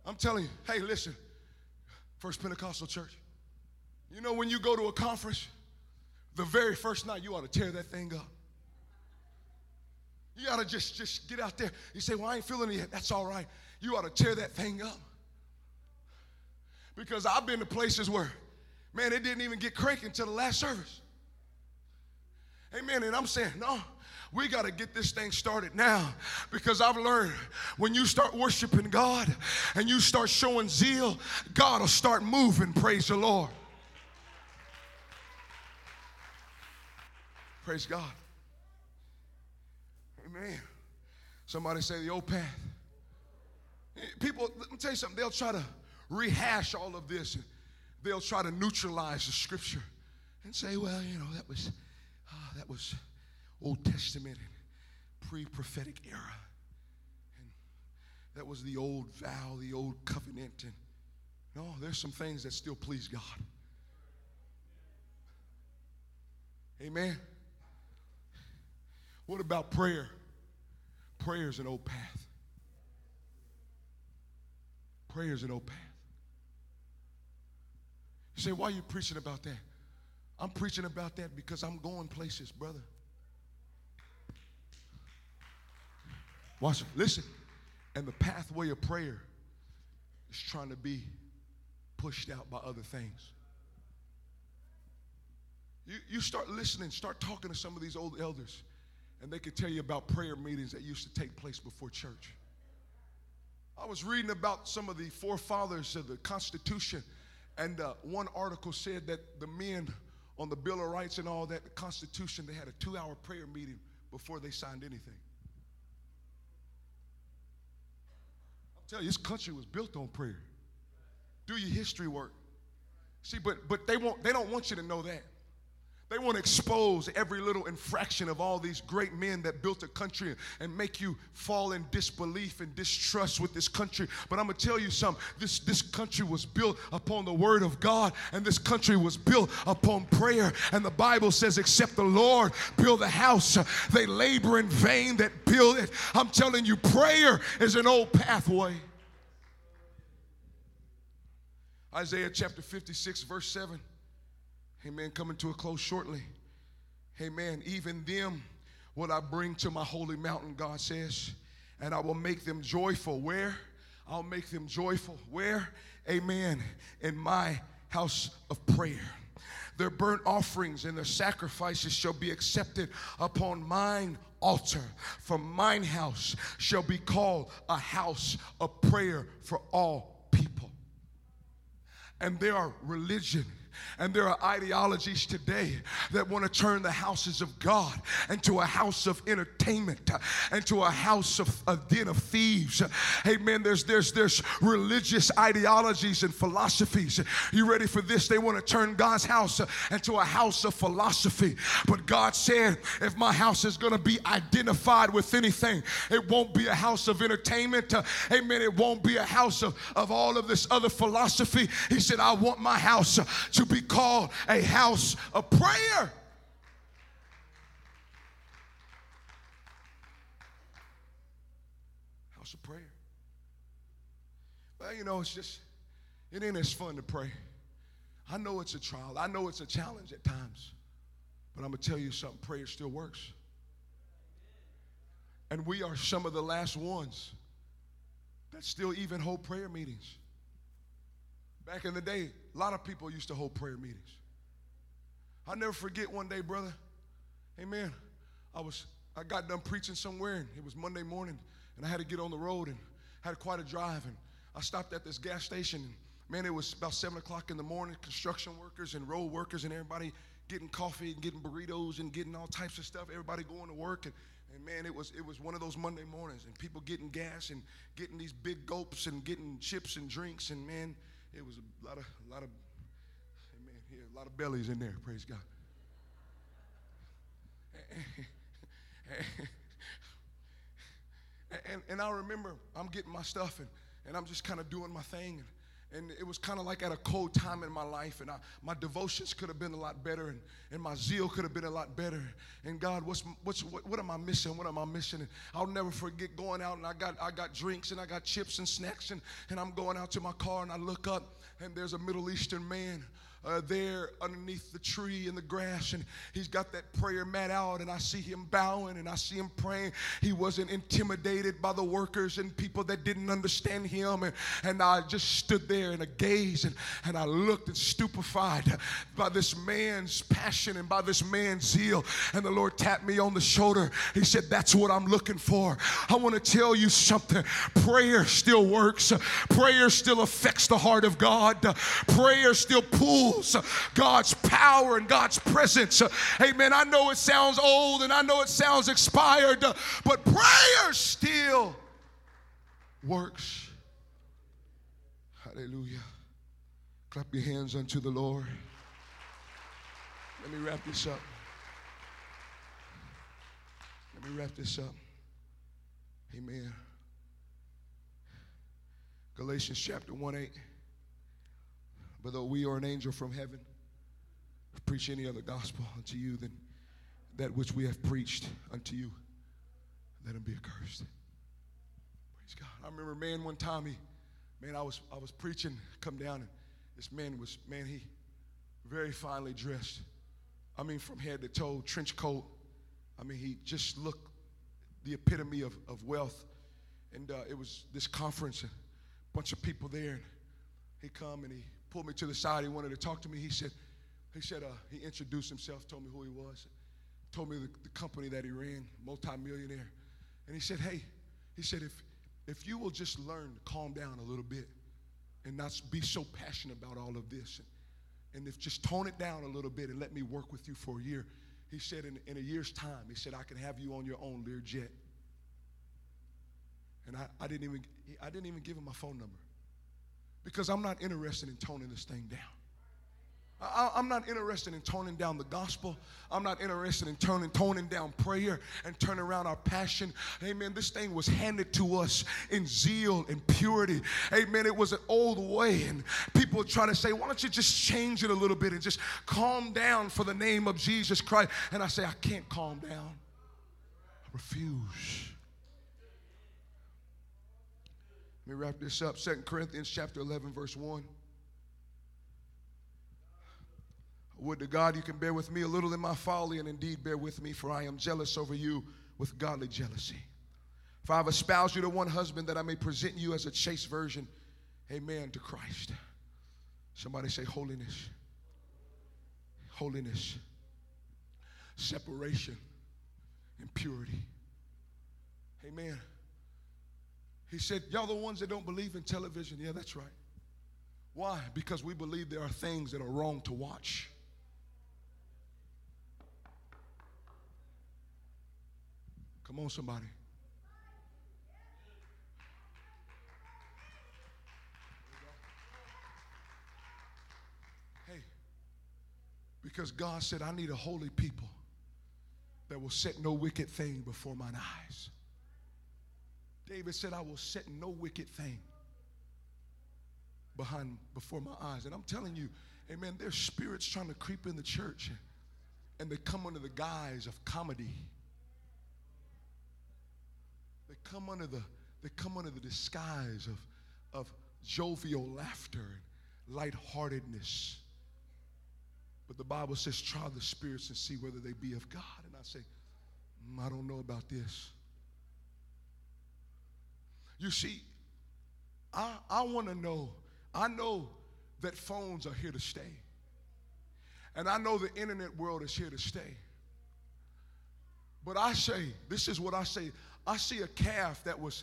I'm telling you. Hey, listen. First Pentecostal Church. You know, when you go to a conference, the very first night, you ought to tear that thing up. You ought to just, just get out there. You say, Well, I ain't feeling it yet. That's all right. You ought to tear that thing up. Because I've been to places where, man, it didn't even get cranky until the last service. Amen. And I'm saying, no, we got to get this thing started now because I've learned when you start worshiping God and you start showing zeal, God will start moving. Praise the Lord. Praise God. Amen. Somebody say the old path. People, let me tell you something, they'll try to rehash all of this. They'll try to neutralize the scripture and say, well, you know, that was Ah, that was Old Testament and pre prophetic era. And that was the old vow, the old covenant. And no, there's some things that still please God. Amen. What about prayer? Prayer is an old path. Prayer is an old path. You say, why are you preaching about that? I'm preaching about that because I'm going places, brother. Watch. Listen. And the pathway of prayer is trying to be pushed out by other things. You, you start listening, start talking to some of these old elders, and they could tell you about prayer meetings that used to take place before church. I was reading about some of the forefathers of the Constitution, and uh, one article said that the men on the Bill of Rights and all that, the Constitution, they had a two hour prayer meeting before they signed anything. I'm telling you, this country was built on prayer. Do your history work. See, but but they won't they don't want you to know that. They want to expose every little infraction of all these great men that built a country and make you fall in disbelief and distrust with this country. But I'm going to tell you something. This, this country was built upon the word of God, and this country was built upon prayer. And the Bible says, except the Lord build the house, they labor in vain that build it. I'm telling you, prayer is an old pathway. Isaiah chapter 56, verse 7. Amen. Coming to a close shortly. Amen. Even them will I bring to my holy mountain, God says, and I will make them joyful. Where? I'll make them joyful. Where? Amen. In my house of prayer. Their burnt offerings and their sacrifices shall be accepted upon mine altar. For mine house shall be called a house of prayer for all people. And there are religion and there are ideologies today that want to turn the houses of God into a house of entertainment, into a house of a den of thieves. Amen. There's there's there's religious ideologies and philosophies. You ready for this? They want to turn God's house into a house of philosophy. But God said, if my house is going to be identified with anything, it won't be a house of entertainment. Amen. It won't be a house of, of all of this other philosophy. He said, I want my house to be called a house of prayer. House of prayer. Well, you know, it's just, it ain't as fun to pray. I know it's a trial, I know it's a challenge at times, but I'm going to tell you something prayer still works. And we are some of the last ones that still even hold prayer meetings. Back in the day, a lot of people used to hold prayer meetings. I'll never forget one day, brother. Amen. I was I got done preaching somewhere, and it was Monday morning, and I had to get on the road and had quite a drive. And I stopped at this gas station, and man, it was about seven o'clock in the morning. Construction workers and road workers and everybody getting coffee and getting burritos and getting all types of stuff. Everybody going to work, and, and man, it was it was one of those Monday mornings, and people getting gas and getting these big gulps and getting chips and drinks, and man, it was a lot of a lot of, man, yeah, a lot of bellies in there. Praise God. and, and I remember I'm getting my stuff and, and I'm just kind of doing my thing. And, and it was kind of like at a cold time in my life. And I, my devotions could have been a lot better. And, and my zeal could have been a lot better. And God, what's, what's, what, what am I missing? What am I missing? And I'll never forget going out and I got, I got drinks and I got chips and snacks. And, and I'm going out to my car and I look up and there's a Middle Eastern man uh, there underneath the tree in the grass, and he's got that prayer mat out, and I see him bowing and I see him praying. He wasn't intimidated by the workers and people that didn't understand him, and, and I just stood there in a gaze and, and I looked and stupefied by this man's passion and by this man's zeal. And the Lord tapped me on the shoulder. He said, That's what I'm looking for. I want to tell you something. Prayer still works, prayer still affects the heart of God, prayer still pulls God's power and God's presence. Amen. I know it sounds old and I know it sounds expired, but prayer still works. Hallelujah. Clap your hands unto the Lord. Let me wrap this up. Let me wrap this up. Amen. Galatians chapter 1 8. But though we are an angel from heaven, preach any other gospel unto you than that which we have preached unto you, let him be accursed. Praise God. I remember, man, one time he, man, I was I was preaching, come down, and this man was, man, he very finely dressed. I mean, from head to toe, trench coat. I mean, he just looked the epitome of, of wealth. And uh, it was this conference, a bunch of people there. And he come and he pulled me to the side. He wanted to talk to me. He said, he said, uh, he introduced himself, told me who he was, told me the, the company that he ran, multimillionaire. And he said, hey, he said, if, if you will just learn to calm down a little bit and not be so passionate about all of this, and, and if just tone it down a little bit and let me work with you for a year, he said, in, in a year's time, he said, I can have you on your own Learjet. And I, I, didn't even, I didn't even give him my phone number because I'm not interested in toning this thing down. I, am not interested in toning down the gospel. I'm not interested in turning, toning down prayer and turning around our passion. Amen. This thing was handed to us in zeal and purity. Amen. It was an old way, and people try to say, "Why don't you just change it a little bit and just calm down for the name of Jesus Christ?" And I say, "I can't calm down. I refuse." Let me wrap this up. Second Corinthians chapter 11, verse 1. Would to God you can bear with me a little in my folly, and indeed bear with me, for I am jealous over you with godly jealousy. For I have espoused you to one husband that I may present you as a chaste virgin, amen, to Christ. Somebody say holiness. Holiness. Separation and purity. Amen. He said, Y'all the ones that don't believe in television. Yeah, that's right. Why? Because we believe there are things that are wrong to watch. Come on, somebody. Hey, because God said, I need a holy people that will set no wicked thing before mine eyes. David said, I will set no wicked thing behind before my eyes. And I'm telling you, amen, there's spirits trying to creep in the church and they come under the guise of comedy. They come under the they come under the disguise of, of jovial laughter and lightheartedness. But the Bible says, try the spirits and see whether they be of God. And I say, mm, I don't know about this. You see, I, I want to know, I know that phones are here to stay. And I know the internet world is here to stay. But I say, this is what I say I see a calf that was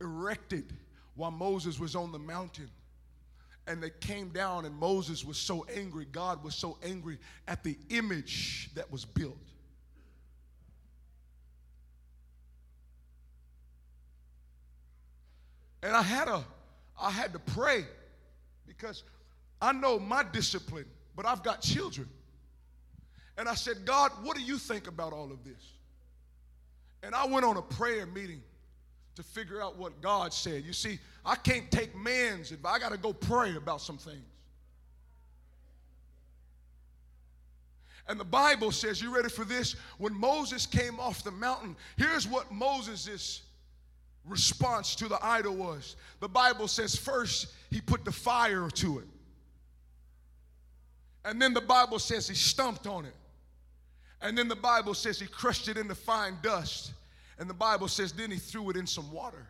erected while Moses was on the mountain. And they came down, and Moses was so angry. God was so angry at the image that was built. And I had a I had to pray because I know my discipline, but I've got children. And I said, God, what do you think about all of this? And I went on a prayer meeting to figure out what God said. You see, I can't take man's advice. I got to go pray about some things. And the Bible says, you ready for this? When Moses came off the mountain, here's what Moses' response to the idol was. The Bible says, first, he put the fire to it. And then the Bible says he stomped on it. And then the Bible says he crushed it into fine dust. And the Bible says then he threw it in some water.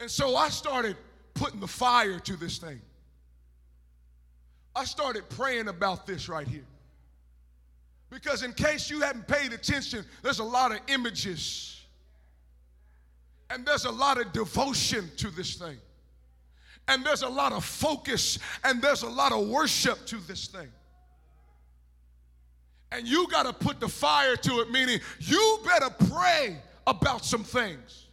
And so I started putting the fire to this thing. I started praying about this right here. Because, in case you haven't paid attention, there's a lot of images and there's a lot of devotion to this thing, and there's a lot of focus and there's a lot of worship to this thing. And you got to put the fire to it, meaning you better pray about some things.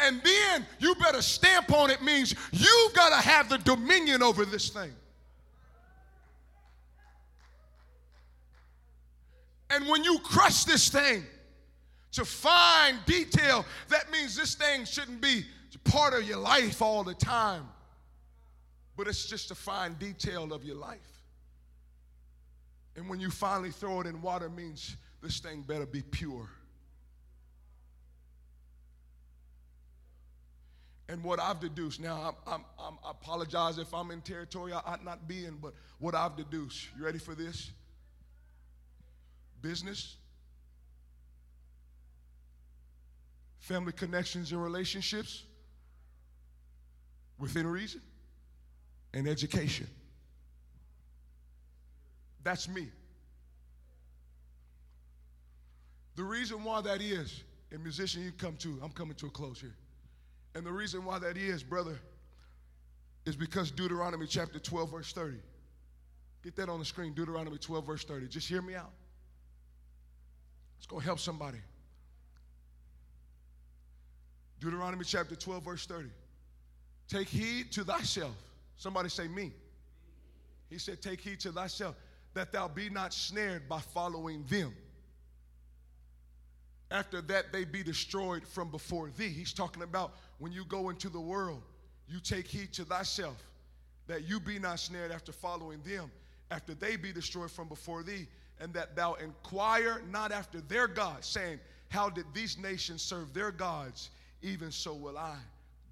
And then you better stamp on it, means you got to have the dominion over this thing. And when you crush this thing to find detail, that means this thing shouldn't be part of your life all the time, but it's just a fine detail of your life. And when you finally throw it in water, means this thing better be pure. And what I've deduced, now I'm, I'm, I'm, i apologize if I'm in territory I ought not be in, but what I've deduced, you ready for this? Business, family connections and relationships within reason, and education. That's me. The reason why that is, and musician, you come to, I'm coming to a close here. And the reason why that is, brother, is because Deuteronomy chapter 12, verse 30. Get that on the screen, Deuteronomy 12, verse 30. Just hear me out. It's going to help somebody. Deuteronomy chapter 12, verse 30. Take heed to thyself. Somebody say, me. He said, Take heed to thyself that thou be not snared by following them. After that, they be destroyed from before thee. He's talking about when you go into the world, you take heed to thyself that you be not snared after following them, after they be destroyed from before thee, and that thou inquire not after their gods, saying, How did these nations serve their gods? Even so will I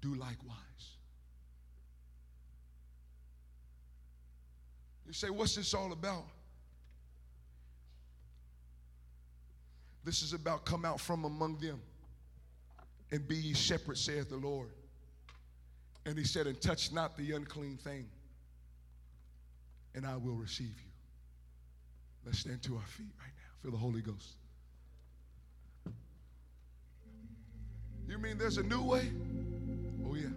do likewise. You say, What's this all about? This is about come out from among them and be ye separate, saith the Lord. And he said, And touch not the unclean thing, and I will receive you. Let's stand to our feet right now. Feel the Holy Ghost. You mean there's a new way? Oh, yeah.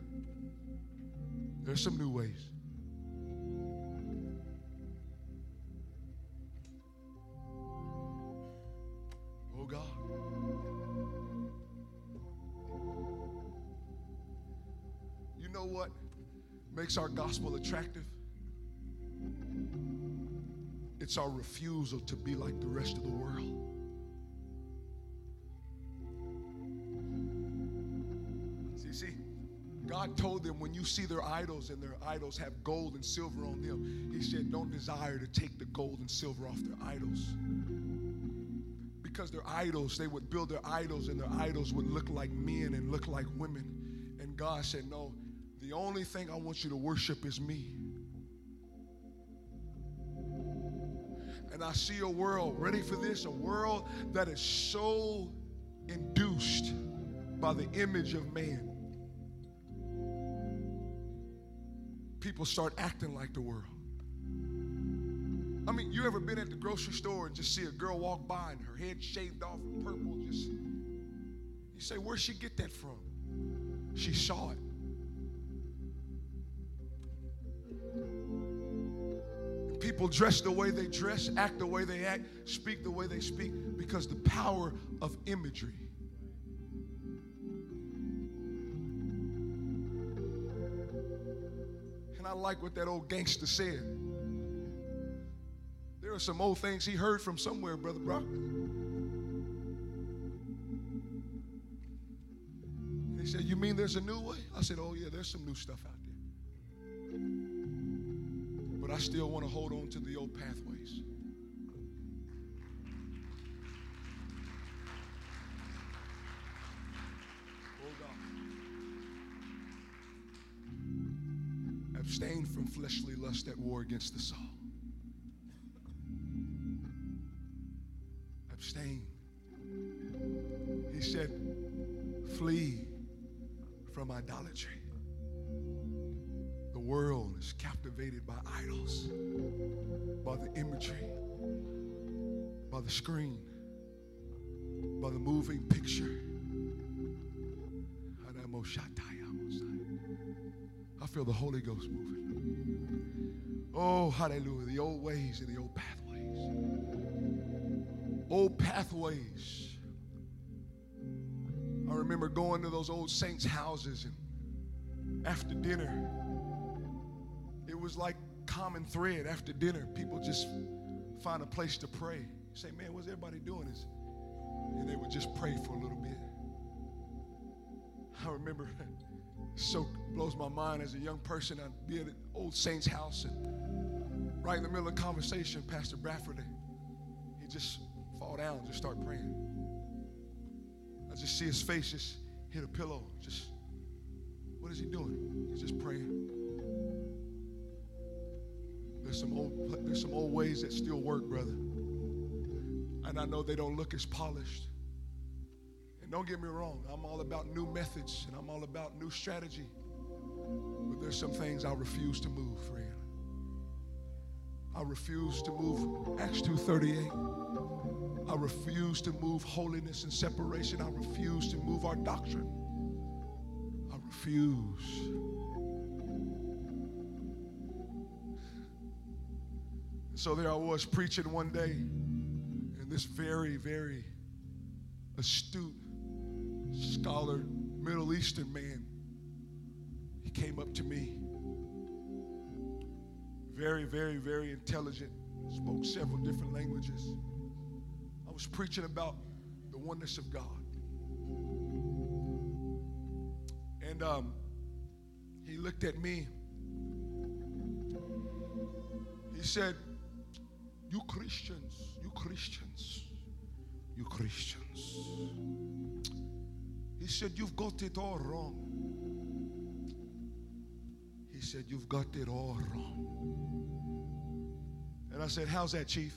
There's some new ways. Oh, God. You know what makes our gospel attractive? It's our refusal to be like the rest of the world. God told them when you see their idols and their idols have gold and silver on them, He said, don't desire to take the gold and silver off their idols. Because their idols, they would build their idols and their idols would look like men and look like women. And God said, no, the only thing I want you to worship is me. And I see a world, ready for this? A world that is so induced by the image of man. People start acting like the world. I mean, you ever been at the grocery store and just see a girl walk by and her head shaved off purple? Just you say, where'd she get that from? She saw it. People dress the way they dress, act the way they act, speak the way they speak because the power of imagery. I like what that old gangster said. There are some old things he heard from somewhere, Brother Brock. He said, You mean there's a new way? I said, Oh, yeah, there's some new stuff out there. But I still want to hold on to the old pathways. Abstain from fleshly lust at war against the soul. Abstain. He said, flee from idolatry. The world is captivated by idols, by the imagery, by the screen, by the moving picture. I feel the Holy Ghost moving. Oh, hallelujah. The old ways and the old pathways. Old pathways. I remember going to those old saints' houses and after dinner, it was like common thread after dinner. People just find a place to pray. Say, man, what's everybody doing? Is and they would just pray for a little bit. I remember so blows my mind as a young person. I'd be at an old saint's house and right in the middle of the conversation, Pastor Bradford, he just fall down and just start praying. I just see his face just hit a pillow. Just, what is he doing? He's just praying. There's some old, there's some old ways that still work, brother. And I know they don't look as polished. Don't get me wrong, I'm all about new methods and I'm all about new strategy. But there's some things I refuse to move, friend. I refuse to move Acts 2:38. I refuse to move holiness and separation. I refuse to move our doctrine. I refuse. So there I was preaching one day, and this very, very astute scholar, Middle Eastern man, he came up to me. Very, very, very intelligent, spoke several different languages. I was preaching about the oneness of God. And um, he looked at me. He said, You Christians, you Christians, you Christians. He said, You've got it all wrong. He said, You've got it all wrong. And I said, How's that, Chief?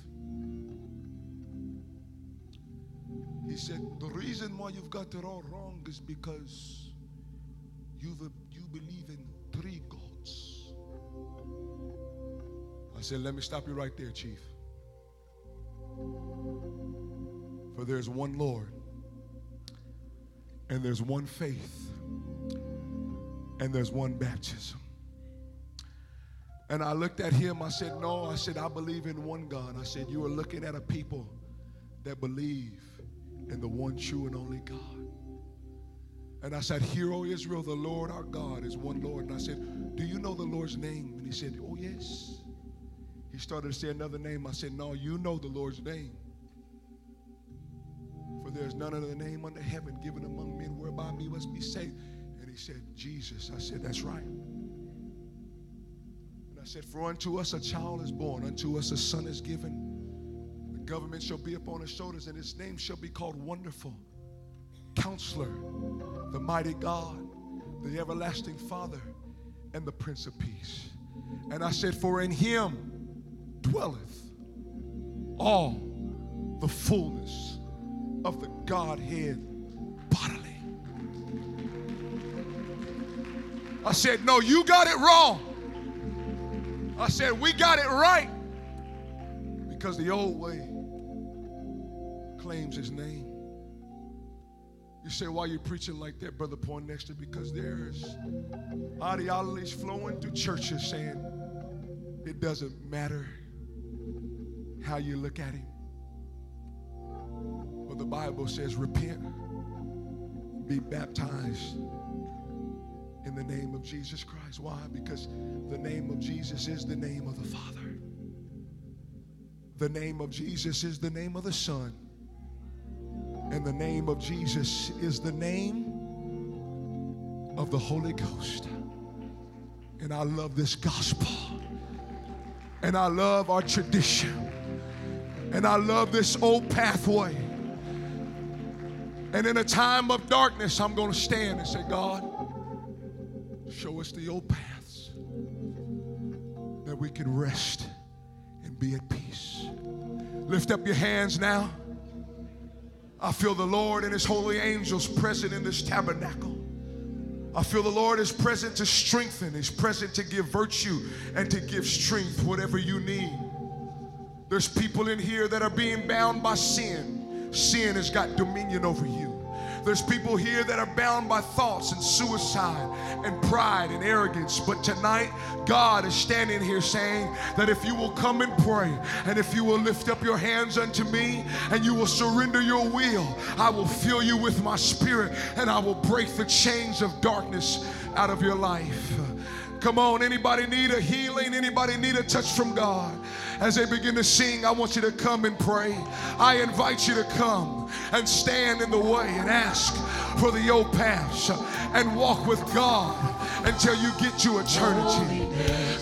He said, The reason why you've got it all wrong is because you've, you believe in three gods. I said, Let me stop you right there, Chief. For there's one Lord, and there's one faith, and there's one baptism. And I looked at him, I said, No, I said, I believe in one God. I said, You are looking at a people that believe in the one true and only God. And I said, Hear, O Israel, the Lord our God is one Lord. And I said, Do you know the Lord's name? And he said, Oh, yes. He started to say another name. I said, No, you know the Lord's name. For there's none other name under heaven given among men whereby we must be saved. And he said, Jesus. I said, That's right. And I said, For unto us a child is born, unto us a son is given. The government shall be upon his shoulders, and his name shall be called Wonderful, Counselor, the Mighty God, the Everlasting Father, and the Prince of Peace. And I said, For in him dwelleth all the fullness of the Godhead bodily. I said, No, you got it wrong. I said, we got it right because the old way claims his name. You say, why are you preaching like that, Brother Poindexter? Because there's ideologies flowing through churches saying it doesn't matter how you look at him. The Bible says, repent, be baptized in the name of Jesus Christ. Why? Because the name of Jesus is the name of the Father. The name of Jesus is the name of the Son. And the name of Jesus is the name of the Holy Ghost. And I love this gospel. And I love our tradition. And I love this old pathway. And in a time of darkness, I'm going to stand and say, God, show us the old paths that we can rest and be at peace. Lift up your hands now. I feel the Lord and His holy angels present in this tabernacle. I feel the Lord is present to strengthen, He's present to give virtue and to give strength, whatever you need. There's people in here that are being bound by sin. Sin has got dominion over you. There's people here that are bound by thoughts and suicide and pride and arrogance. But tonight, God is standing here saying that if you will come and pray and if you will lift up your hands unto me and you will surrender your will, I will fill you with my spirit and I will break the chains of darkness out of your life. Come on, anybody need a healing? Anybody need a touch from God? As they begin to sing, I want you to come and pray. I invite you to come and stand in the way and ask for the old paths and walk with God until you get to eternity.